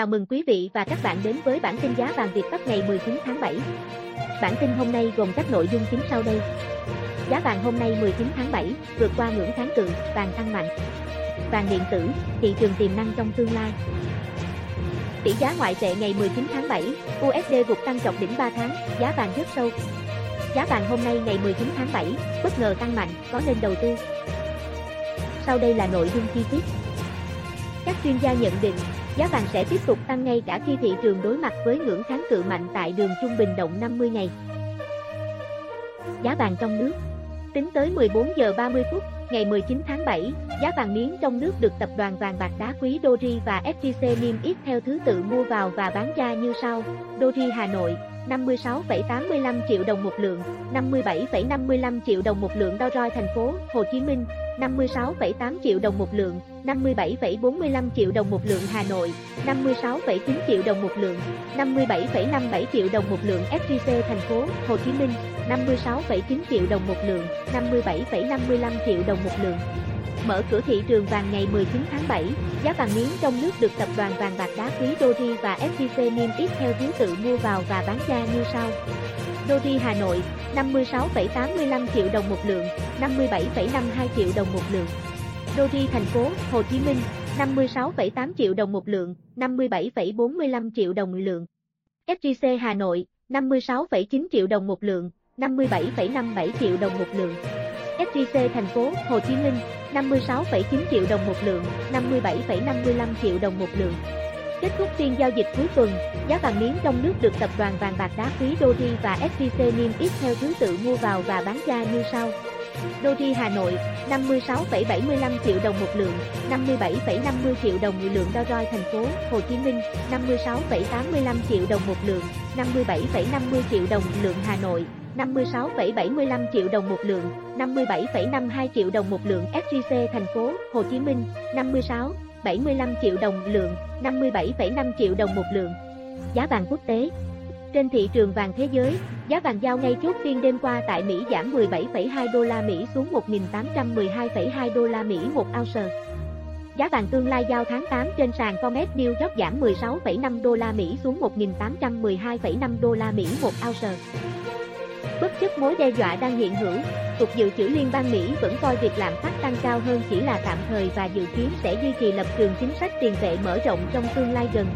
Chào mừng quý vị và các bạn đến với bản tin giá vàng Việt Bắc ngày 19 tháng 7. Bản tin hôm nay gồm các nội dung chính sau đây. Giá vàng hôm nay 19 tháng 7 vượt qua ngưỡng kháng cự, vàng tăng mạnh. Vàng điện tử, thị trường tiềm năng trong tương lai. Tỷ giá ngoại tệ ngày 19 tháng 7, USD vụt tăng chọc đỉnh 3 tháng, giá vàng rất sâu. Giá vàng hôm nay ngày 19 tháng 7 bất ngờ tăng mạnh, có nên đầu tư. Sau đây là nội dung chi tiết. Các chuyên gia nhận định, giá vàng sẽ tiếp tục tăng ngay cả khi thị trường đối mặt với ngưỡng kháng cự mạnh tại đường trung bình động 50 ngày. Giá vàng trong nước Tính tới 14 giờ 30 phút, ngày 19 tháng 7, giá vàng miếng trong nước được tập đoàn vàng bạc đá quý Doji và FJC niêm yết theo thứ tự mua vào và bán ra như sau. Doji Hà Nội 56,85 triệu đồng một lượng, 57,55 triệu đồng một lượng Dow Joy thành phố Hồ Chí Minh 56,8 triệu đồng một lượng, 57,45 triệu đồng một lượng Hà Nội, 56,9 triệu đồng một lượng, 57,57 triệu đồng một lượng FGC thành phố Hồ Chí Minh, 56,9 triệu đồng một lượng, 57,55 triệu đồng một lượng. Mở cửa thị trường vàng ngày 19 tháng 7, giá vàng miếng trong nước được tập đoàn vàng bạc đá quý Doji và FGC niêm yết theo thứ tự mua vào và bán ra như sau. Doji Hà Nội, 56,85 triệu đồng một lượng, 57,52 triệu đồng một lượng. Doji thành phố Hồ Chí Minh, 56,8 triệu đồng một lượng, 57,45 triệu đồng một lượng. SJC Hà Nội, 56,9 triệu đồng một lượng, 57,57 triệu đồng một lượng. SJC thành phố Hồ Chí Minh, 56,9 triệu đồng một lượng, 57,55 triệu đồng một lượng. Kết thúc phiên giao dịch cuối tuần, giá vàng miếng trong nước được tập đoàn vàng bạc đá quý Doji và SJC niêm yết theo thứ tự mua vào và bán ra như sau. Doji Hà Nội, 56,75 triệu đồng một lượng, 57,50 triệu đồng một lượng đo Joy thành phố Hồ Chí Minh, 56,85 triệu đồng một lượng, 57,50 triệu đồng một lượng Hà Nội, 56,75 triệu đồng một lượng, 57,52 triệu đồng một lượng SJC thành phố Hồ Chí Minh, 56 75 triệu đồng lượng, 57,5 triệu đồng một lượng. Giá vàng quốc tế Trên thị trường vàng thế giới, giá vàng giao ngay chốt phiên đêm qua tại Mỹ giảm 17,2 đô la Mỹ xuống 1.812,2 đô la Mỹ một ounce. Giá vàng tương lai giao tháng 8 trên sàn Comex New York giảm 16,5 đô la Mỹ xuống 1.812,5 đô la Mỹ một ounce. Bất chấp mối đe dọa đang hiện hữu, Cục Dự trữ Liên bang Mỹ vẫn coi việc lạm phát tăng cao hơn chỉ là tạm thời và dự kiến sẽ duy trì lập trường chính sách tiền tệ mở rộng trong tương lai gần.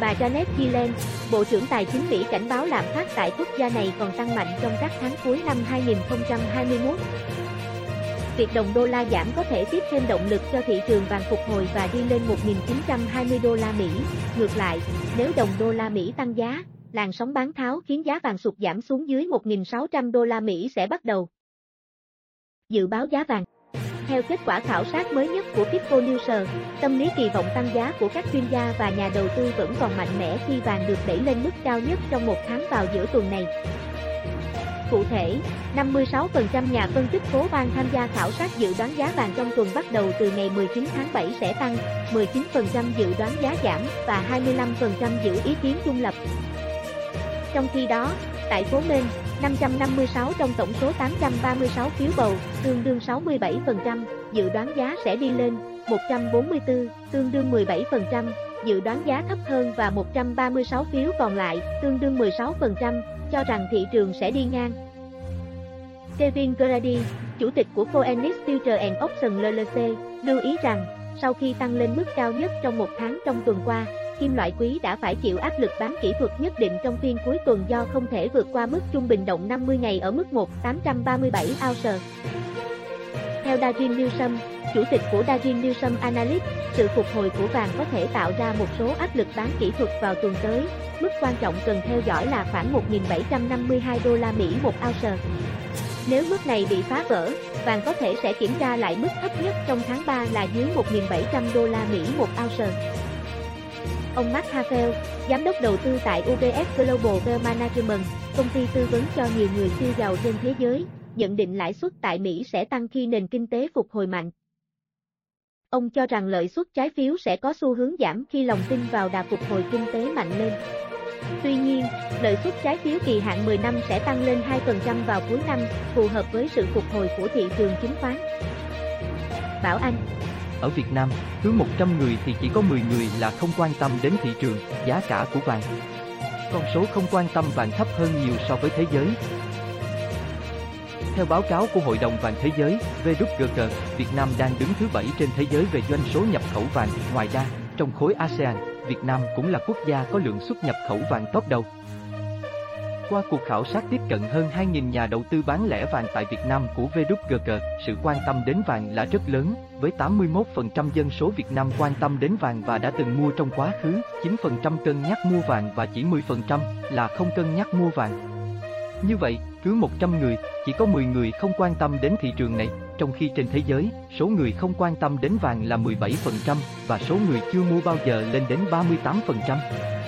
Bà Janet Yellen, Bộ trưởng Tài chính Mỹ cảnh báo lạm phát tại quốc gia này còn tăng mạnh trong các tháng cuối năm 2021. Việc đồng đô la giảm có thể tiếp thêm động lực cho thị trường vàng phục hồi và đi lên 1.920 đô la Mỹ. Ngược lại, nếu đồng đô la Mỹ tăng giá, làn sóng bán tháo khiến giá vàng sụt giảm xuống dưới 1.600 đô la Mỹ sẽ bắt đầu. Dự báo giá vàng Theo kết quả khảo sát mới nhất của Pitco News, tâm lý kỳ vọng tăng giá của các chuyên gia và nhà đầu tư vẫn còn mạnh mẽ khi vàng được đẩy lên mức cao nhất trong một tháng vào giữa tuần này. Cụ thể, 56% nhà phân tích phố Ban tham gia khảo sát dự đoán giá vàng trong tuần bắt đầu từ ngày 19 tháng 7 sẽ tăng, 19% dự đoán giá giảm và 25% giữ ý kiến trung lập. Trong khi đó, tại phố Minh, 556 trong tổng số 836 phiếu bầu, tương đương 67%, dự đoán giá sẽ đi lên, 144, tương đương 17%, dự đoán giá thấp hơn và 136 phiếu còn lại, tương đương 16%, cho rằng thị trường sẽ đi ngang. Kevin Grady, chủ tịch của Phoenix Future and Options LLC, lưu ý rằng, sau khi tăng lên mức cao nhất trong một tháng trong tuần qua, kim loại quý đã phải chịu áp lực bán kỹ thuật nhất định trong phiên cuối tuần do không thể vượt qua mức trung bình động 50 ngày ở mức 1,837 ounce. Theo Dajin Newsom, chủ tịch của Dajin Newsom Analytics, sự phục hồi của vàng có thể tạo ra một số áp lực bán kỹ thuật vào tuần tới. Mức quan trọng cần theo dõi là khoảng 1.752 đô la Mỹ một ounce. Nếu mức này bị phá vỡ, vàng có thể sẽ kiểm tra lại mức thấp nhất trong tháng 3 là dưới 1.700 đô la Mỹ một ounce. Ông Mark Havel, giám đốc đầu tư tại UBS Global Wealth Management, công ty tư vấn cho nhiều người siêu giàu trên thế giới, nhận định lãi suất tại Mỹ sẽ tăng khi nền kinh tế phục hồi mạnh. Ông cho rằng lợi suất trái phiếu sẽ có xu hướng giảm khi lòng tin vào đà phục hồi kinh tế mạnh lên. Tuy nhiên, lợi suất trái phiếu kỳ hạn 10 năm sẽ tăng lên 2% vào cuối năm, phù hợp với sự phục hồi của thị trường chứng khoán. Bảo Anh ở Việt Nam, cứ 100 người thì chỉ có 10 người là không quan tâm đến thị trường, giá cả của vàng. Con số không quan tâm vàng thấp hơn nhiều so với thế giới. Theo báo cáo của Hội đồng vàng thế giới, VWG, Việt Nam đang đứng thứ 7 trên thế giới về doanh số nhập khẩu vàng. Ngoài ra, trong khối ASEAN, Việt Nam cũng là quốc gia có lượng xuất nhập khẩu vàng top đầu. Qua cuộc khảo sát tiếp cận hơn 2.000 nhà đầu tư bán lẻ vàng tại Việt Nam của VWG, sự quan tâm đến vàng là rất lớn, với 81% dân số Việt Nam quan tâm đến vàng và đã từng mua trong quá khứ, 9% cân nhắc mua vàng và chỉ 10% là không cân nhắc mua vàng. Như vậy, cứ 100 người, chỉ có 10 người không quan tâm đến thị trường này, trong khi trên thế giới, số người không quan tâm đến vàng là 17% và số người chưa mua bao giờ lên đến 38%.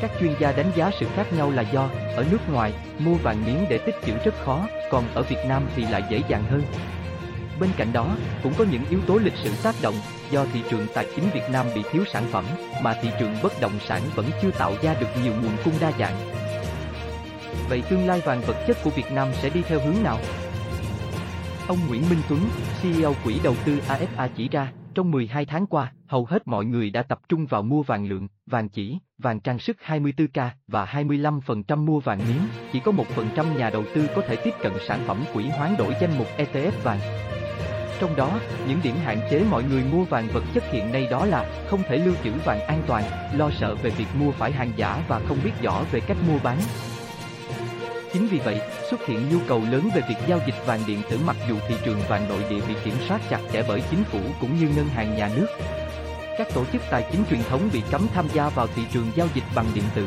Các chuyên gia đánh giá sự khác nhau là do, ở nước ngoài, mua vàng miếng để tích trữ rất khó, còn ở Việt Nam thì lại dễ dàng hơn. Bên cạnh đó, cũng có những yếu tố lịch sử tác động, do thị trường tài chính Việt Nam bị thiếu sản phẩm, mà thị trường bất động sản vẫn chưa tạo ra được nhiều nguồn cung đa dạng. Vậy tương lai vàng vật chất của Việt Nam sẽ đi theo hướng nào? Ông Nguyễn Minh Tuấn, CEO quỹ đầu tư AFA chỉ ra, trong 12 tháng qua, hầu hết mọi người đã tập trung vào mua vàng lượng, vàng chỉ, vàng trang sức 24K và 25% mua vàng miếng, chỉ có 1% nhà đầu tư có thể tiếp cận sản phẩm quỹ hoán đổi danh mục ETF vàng. Trong đó, những điểm hạn chế mọi người mua vàng vật chất hiện nay đó là không thể lưu trữ vàng an toàn, lo sợ về việc mua phải hàng giả và không biết rõ về cách mua bán, Chính vì vậy, xuất hiện nhu cầu lớn về việc giao dịch vàng điện tử mặc dù thị trường vàng nội địa bị kiểm soát chặt chẽ bởi chính phủ cũng như ngân hàng nhà nước. Các tổ chức tài chính truyền thống bị cấm tham gia vào thị trường giao dịch bằng điện tử.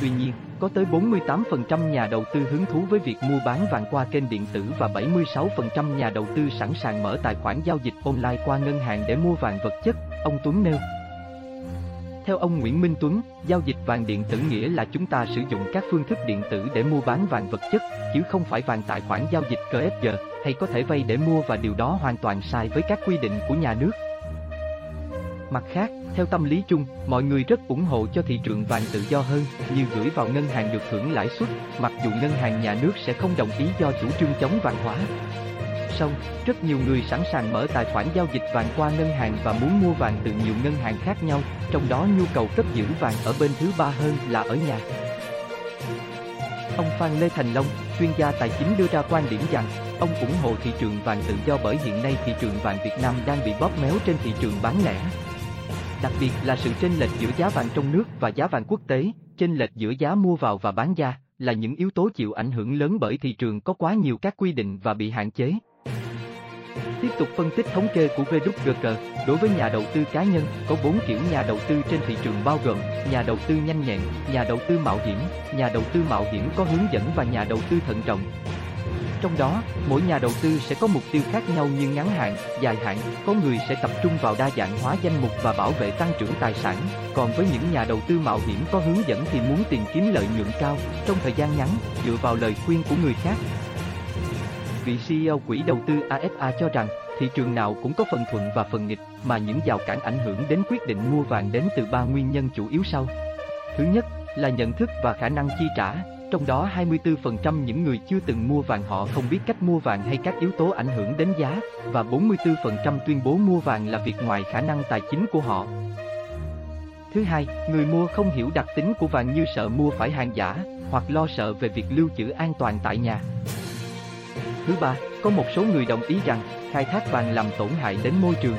Tuy nhiên, có tới 48% nhà đầu tư hứng thú với việc mua bán vàng qua kênh điện tử và 76% nhà đầu tư sẵn sàng mở tài khoản giao dịch online qua ngân hàng để mua vàng vật chất, ông Tuấn nêu. Theo ông Nguyễn Minh Tuấn, giao dịch vàng điện tử nghĩa là chúng ta sử dụng các phương thức điện tử để mua bán vàng vật chất, chứ không phải vàng tài khoản giao dịch CFG, hay có thể vay để mua và điều đó hoàn toàn sai với các quy định của nhà nước. Mặt khác, theo tâm lý chung, mọi người rất ủng hộ cho thị trường vàng tự do hơn, như gửi vào ngân hàng được hưởng lãi suất, mặc dù ngân hàng nhà nước sẽ không đồng ý do chủ trương chống vàng hóa xong, rất nhiều người sẵn sàng mở tài khoản giao dịch vàng qua ngân hàng và muốn mua vàng từ nhiều ngân hàng khác nhau, trong đó nhu cầu cất giữ vàng ở bên thứ ba hơn là ở nhà. Ông Phan Lê Thành Long, chuyên gia tài chính đưa ra quan điểm rằng, ông ủng hộ thị trường vàng tự do bởi hiện nay thị trường vàng Việt Nam đang bị bóp méo trên thị trường bán lẻ. Đặc biệt là sự chênh lệch giữa giá vàng trong nước và giá vàng quốc tế, chênh lệch giữa giá mua vào và bán ra, là những yếu tố chịu ảnh hưởng lớn bởi thị trường có quá nhiều các quy định và bị hạn chế. Tiếp tục phân tích thống kê của VWG, đối với nhà đầu tư cá nhân, có 4 kiểu nhà đầu tư trên thị trường bao gồm nhà đầu tư nhanh nhẹn, nhà đầu tư mạo hiểm, nhà đầu tư mạo hiểm có hướng dẫn và nhà đầu tư thận trọng. Trong đó, mỗi nhà đầu tư sẽ có mục tiêu khác nhau như ngắn hạn, dài hạn, có người sẽ tập trung vào đa dạng hóa danh mục và bảo vệ tăng trưởng tài sản, còn với những nhà đầu tư mạo hiểm có hướng dẫn thì muốn tìm kiếm lợi nhuận cao trong thời gian ngắn, dựa vào lời khuyên của người khác, vị CEO quỹ đầu tư AFA cho rằng, thị trường nào cũng có phần thuận và phần nghịch, mà những rào cản ảnh hưởng đến quyết định mua vàng đến từ ba nguyên nhân chủ yếu sau. Thứ nhất là nhận thức và khả năng chi trả, trong đó 24% những người chưa từng mua vàng họ không biết cách mua vàng hay các yếu tố ảnh hưởng đến giá, và 44% tuyên bố mua vàng là việc ngoài khả năng tài chính của họ. Thứ hai, người mua không hiểu đặc tính của vàng như sợ mua phải hàng giả, hoặc lo sợ về việc lưu trữ an toàn tại nhà. Thứ ba, có một số người đồng ý rằng khai thác vàng làm tổn hại đến môi trường.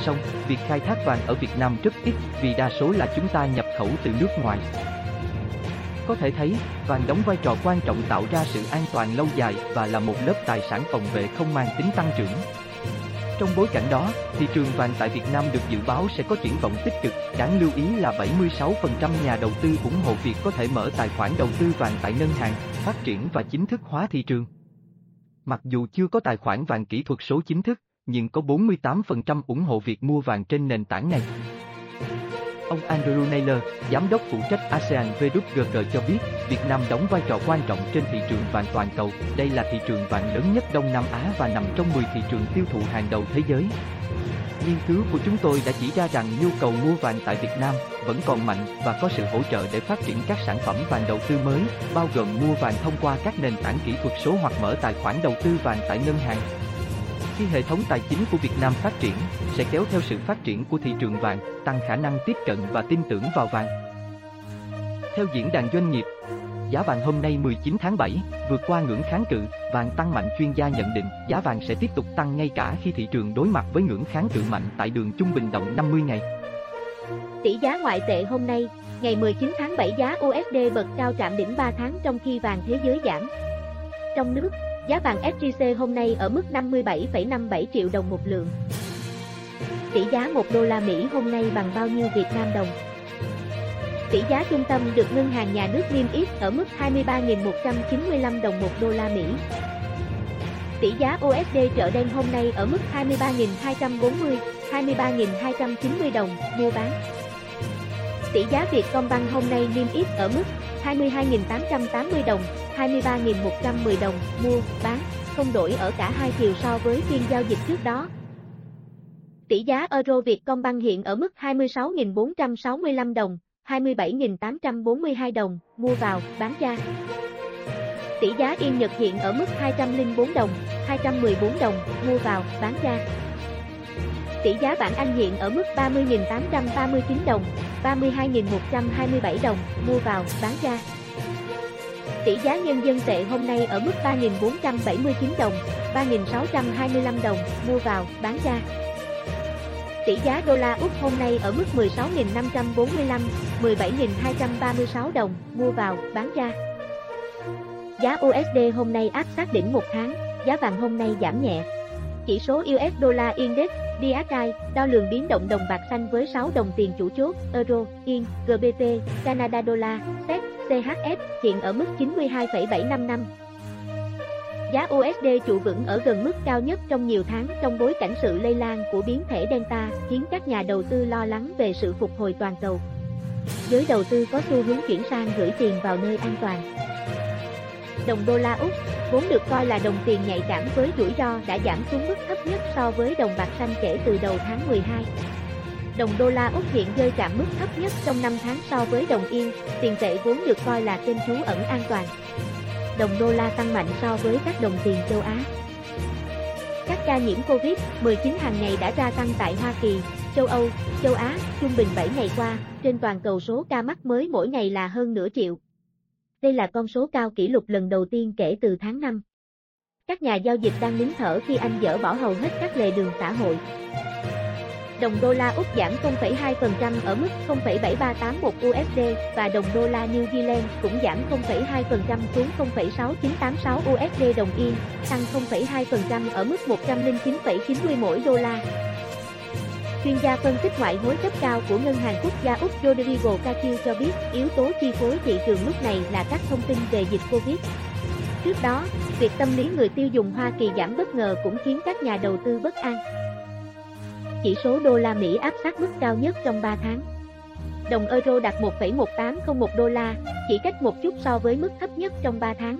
Song, việc khai thác vàng ở Việt Nam rất ít vì đa số là chúng ta nhập khẩu từ nước ngoài. Có thể thấy, vàng đóng vai trò quan trọng tạo ra sự an toàn lâu dài và là một lớp tài sản phòng vệ không mang tính tăng trưởng. Trong bối cảnh đó, thị trường vàng tại Việt Nam được dự báo sẽ có triển vọng tích cực, đáng lưu ý là 76% nhà đầu tư ủng hộ việc có thể mở tài khoản đầu tư vàng tại ngân hàng, phát triển và chính thức hóa thị trường. Mặc dù chưa có tài khoản vàng kỹ thuật số chính thức, nhưng có 48% ủng hộ việc mua vàng trên nền tảng này. Ông Andrew Naylor, giám đốc phụ trách ASEAN VWG cho biết, Việt Nam đóng vai trò quan trọng trên thị trường vàng toàn cầu. Đây là thị trường vàng lớn nhất Đông Nam Á và nằm trong 10 thị trường tiêu thụ hàng đầu thế giới. Nghiên cứu của chúng tôi đã chỉ ra rằng nhu cầu mua vàng tại Việt Nam vẫn còn mạnh và có sự hỗ trợ để phát triển các sản phẩm vàng đầu tư mới, bao gồm mua vàng thông qua các nền tảng kỹ thuật số hoặc mở tài khoản đầu tư vàng tại ngân hàng. Khi hệ thống tài chính của Việt Nam phát triển, sẽ kéo theo sự phát triển của thị trường vàng, tăng khả năng tiếp cận và tin tưởng vào vàng. Theo diễn đàn doanh nghiệp, giá vàng hôm nay 19 tháng 7 vượt qua ngưỡng kháng cự, vàng tăng mạnh chuyên gia nhận định giá vàng sẽ tiếp tục tăng ngay cả khi thị trường đối mặt với ngưỡng kháng cự mạnh tại đường trung bình động 50 ngày. Tỷ giá ngoại tệ hôm nay, ngày 19 tháng 7 giá USD bật cao chạm đỉnh 3 tháng trong khi vàng thế giới giảm. Trong nước, giá vàng SJC hôm nay ở mức 57,57 triệu đồng một lượng. Tỷ giá 1 đô la Mỹ hôm nay bằng bao nhiêu Việt Nam đồng? Tỷ giá trung tâm được ngân hàng nhà nước niêm yết ở mức 23.195 đồng một đô la Mỹ. Tỷ giá USD chợ đen hôm nay ở mức 23.240, 23.290 đồng mua bán. Tỷ giá Vietcombank hôm nay niêm yết ở mức 22.880 đồng, 23.110 đồng mua bán, không đổi ở cả hai chiều so với phiên giao dịch trước đó. Tỷ giá euro Vietcombank hiện ở mức 26.465 đồng, 27.842 đồng, mua vào, bán ra. Tỷ giá Yên Nhật hiện ở mức 204 đồng, 214 đồng, mua vào, bán ra. Tỷ giá bảng Anh hiện ở mức 30.839 đồng, 32.127 đồng, mua vào, bán ra. Tỷ giá nhân dân tệ hôm nay ở mức 3.479 đồng, 3.625 đồng, mua vào, bán ra. Tỷ giá đô la Úc hôm nay ở mức 16.545, 17.236 đồng, mua vào, bán ra. Giá USD hôm nay áp sát đỉnh một tháng, giá vàng hôm nay giảm nhẹ. Chỉ số US Dollar Index, DXY, đo lường biến động đồng bạc xanh với 6 đồng tiền chủ chốt, Euro, Yên, GBP, Canada Dollar, SEC, CHF, hiện ở mức 92,755. Giá USD trụ vững ở gần mức cao nhất trong nhiều tháng trong bối cảnh sự lây lan của biến thể Delta, khiến các nhà đầu tư lo lắng về sự phục hồi toàn cầu. Giới đầu tư có xu hướng chuyển sang gửi tiền vào nơi an toàn. Đồng đô la Úc, vốn được coi là đồng tiền nhạy cảm với rủi ro đã giảm xuống mức thấp nhất so với đồng bạc xanh kể từ đầu tháng 12. Đồng đô la Úc hiện rơi chạm mức thấp nhất trong 5 tháng so với đồng yên, tiền tệ vốn được coi là kênh trú ẩn an toàn đồng đô la tăng mạnh so với các đồng tiền châu Á. Các ca nhiễm COVID-19 hàng ngày đã gia tăng tại Hoa Kỳ, châu Âu, châu Á, trung bình 7 ngày qua, trên toàn cầu số ca mắc mới mỗi ngày là hơn nửa triệu. Đây là con số cao kỷ lục lần đầu tiên kể từ tháng 5. Các nhà giao dịch đang nín thở khi Anh dỡ bỏ hầu hết các lề đường xã hội đồng đô la Úc giảm 0,2% ở mức 0,7381 USD và đồng đô la New Zealand cũng giảm 0,2% xuống 0,6986 USD đồng yên, tăng 0,2% ở mức 109,90 mỗi đô la. Chuyên gia phân tích ngoại hối cấp cao của Ngân hàng Quốc gia Úc Rodrigo Cachiu cho biết yếu tố chi phối thị trường lúc này là các thông tin về dịch Covid. Trước đó, việc tâm lý người tiêu dùng Hoa Kỳ giảm bất ngờ cũng khiến các nhà đầu tư bất an chỉ số đô la Mỹ áp sát mức cao nhất trong 3 tháng. Đồng euro đạt 1,1801 đô la, chỉ cách một chút so với mức thấp nhất trong 3 tháng.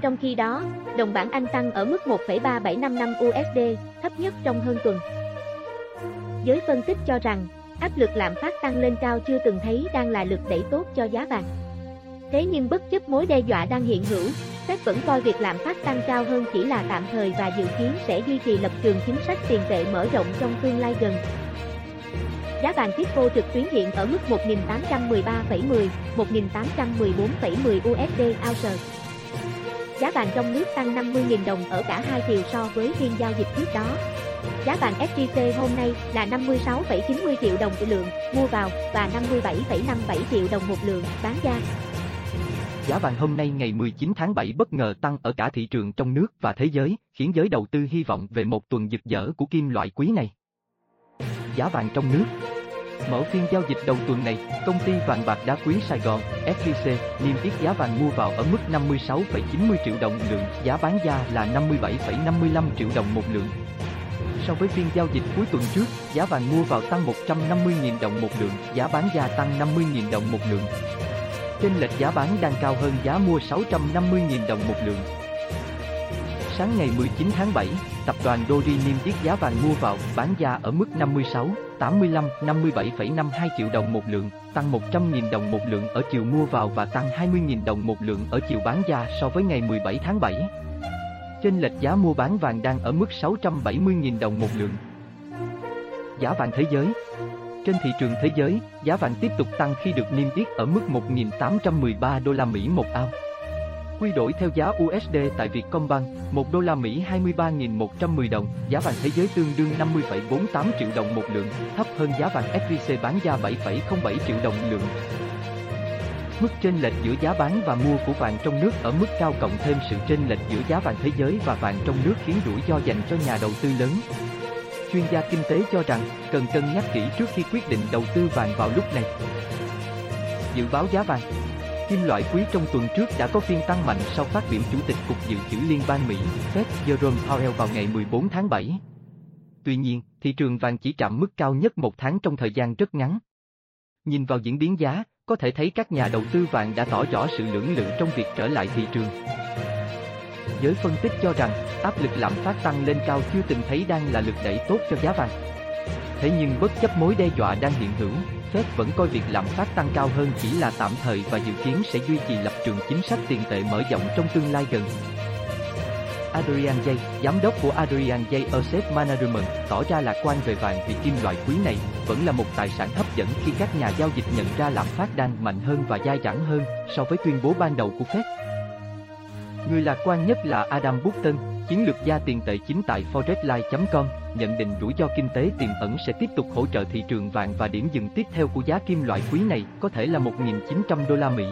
Trong khi đó, đồng bảng Anh tăng ở mức 1,3755 USD, thấp nhất trong hơn tuần. Giới phân tích cho rằng, áp lực lạm phát tăng lên cao chưa từng thấy đang là lực đẩy tốt cho giá vàng. Thế nhưng bất chấp mối đe dọa đang hiện hữu, Fed vẫn coi việc lạm phát tăng cao hơn chỉ là tạm thời và dự kiến sẽ duy trì lập trường chính sách tiền tệ mở rộng trong tương lai gần. Giá vàng Kitco trực tuyến hiện ở mức 1.813,10, 1.814,10 USD ounce. Giá vàng trong nước tăng 50.000 đồng ở cả hai chiều so với phiên giao dịch trước đó. Giá vàng SJC hôm nay là 56,90 triệu đồng một lượng mua vào và 57,57 triệu đồng một lượng bán ra. Giá vàng hôm nay ngày 19 tháng 7 bất ngờ tăng ở cả thị trường trong nước và thế giới, khiến giới đầu tư hy vọng về một tuần dực dở của kim loại quý này. Giá vàng trong nước Mở phiên giao dịch đầu tuần này, công ty vàng bạc đá quý Sài Gòn, SJC, niêm yết giá vàng mua vào ở mức 56,90 triệu đồng lượng, giá bán ra là 57,55 triệu đồng một lượng. So với phiên giao dịch cuối tuần trước, giá vàng mua vào tăng 150.000 đồng một lượng, giá bán ra tăng 50.000 đồng một lượng chênh lệch giá bán đang cao hơn giá mua 650.000 đồng một lượng. Sáng ngày 19 tháng 7, tập đoàn Dori niêm yết giá vàng mua vào, bán ra ở mức 56, 85, 57,52 triệu đồng một lượng, tăng 100.000 đồng một lượng ở chiều mua vào và tăng 20.000 đồng một lượng ở chiều bán ra so với ngày 17 tháng 7. Trên lệch giá mua bán vàng đang ở mức 670.000 đồng một lượng. Giá vàng thế giới trên thị trường thế giới, giá vàng tiếp tục tăng khi được niêm yết ở mức 1.813 đô la Mỹ một ao. Quy đổi theo giá USD tại Vietcombank, 1 đô la Mỹ 23.110 đồng, giá vàng thế giới tương đương 50,48 triệu đồng một lượng, thấp hơn giá vàng SJC bán ra 7,07 triệu đồng lượng. Mức chênh lệch giữa giá bán và mua của vàng trong nước ở mức cao cộng thêm sự chênh lệch giữa giá vàng thế giới và vàng trong nước khiến rủi ro dành cho nhà đầu tư lớn. Chuyên gia kinh tế cho rằng cần cân nhắc kỹ trước khi quyết định đầu tư vàng vào lúc này. Dự báo giá vàng Kim loại quý trong tuần trước đã có phiên tăng mạnh sau phát biểu Chủ tịch Cục Dự trữ Liên bang Mỹ, Fed Jerome Powell vào ngày 14 tháng 7. Tuy nhiên, thị trường vàng chỉ chạm mức cao nhất một tháng trong thời gian rất ngắn. Nhìn vào diễn biến giá, có thể thấy các nhà đầu tư vàng đã tỏ rõ sự lưỡng lự trong việc trở lại thị trường. Giới phân tích cho rằng, áp lực lạm phát tăng lên cao chưa từng thấy đang là lực đẩy tốt cho giá vàng. Thế nhưng bất chấp mối đe dọa đang hiện hữu, Fed vẫn coi việc lạm phát tăng cao hơn chỉ là tạm thời và dự kiến sẽ duy trì lập trường chính sách tiền tệ mở rộng trong tương lai gần. Adrian Jay, giám đốc của Adrian Jay Asset Management, tỏ ra lạc quan về vàng vì kim loại quý này vẫn là một tài sản hấp dẫn khi các nhà giao dịch nhận ra lạm phát đang mạnh hơn và dai dẳng hơn so với tuyên bố ban đầu của Fed. Người lạc quan nhất là Adam Bookton, chiến lược gia tiền tệ chính tại forexline com nhận định rủi ro kinh tế tiềm ẩn sẽ tiếp tục hỗ trợ thị trường vàng và điểm dừng tiếp theo của giá kim loại quý này có thể là 1.900 đô la Mỹ.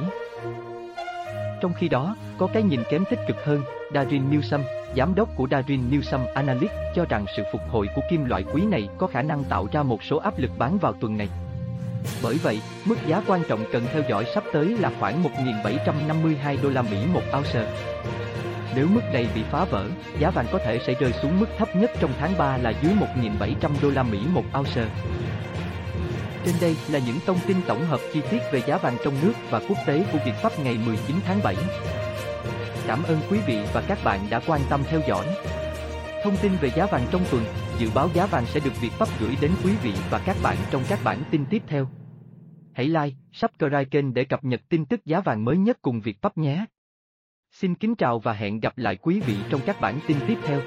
Trong khi đó, có cái nhìn kém tích cực hơn, Darin Newsom, giám đốc của Darin Newsom Analytics, cho rằng sự phục hồi của kim loại quý này có khả năng tạo ra một số áp lực bán vào tuần này. Bởi vậy, mức giá quan trọng cần theo dõi sắp tới là khoảng 1.752 đô la Mỹ một ounce. Nếu mức này bị phá vỡ, giá vàng có thể sẽ rơi xuống mức thấp nhất trong tháng 3 là dưới 1.700 đô la Mỹ một ounce. Trên đây là những thông tin tổng hợp chi tiết về giá vàng trong nước và quốc tế của Việt Pháp ngày 19 tháng 7. Cảm ơn quý vị và các bạn đã quan tâm theo dõi. Thông tin về giá vàng trong tuần, dự báo giá vàng sẽ được Việt Pháp gửi đến quý vị và các bạn trong các bản tin tiếp theo. Hãy like, subscribe kênh để cập nhật tin tức giá vàng mới nhất cùng Việt Pháp nhé. Xin kính chào và hẹn gặp lại quý vị trong các bản tin tiếp theo.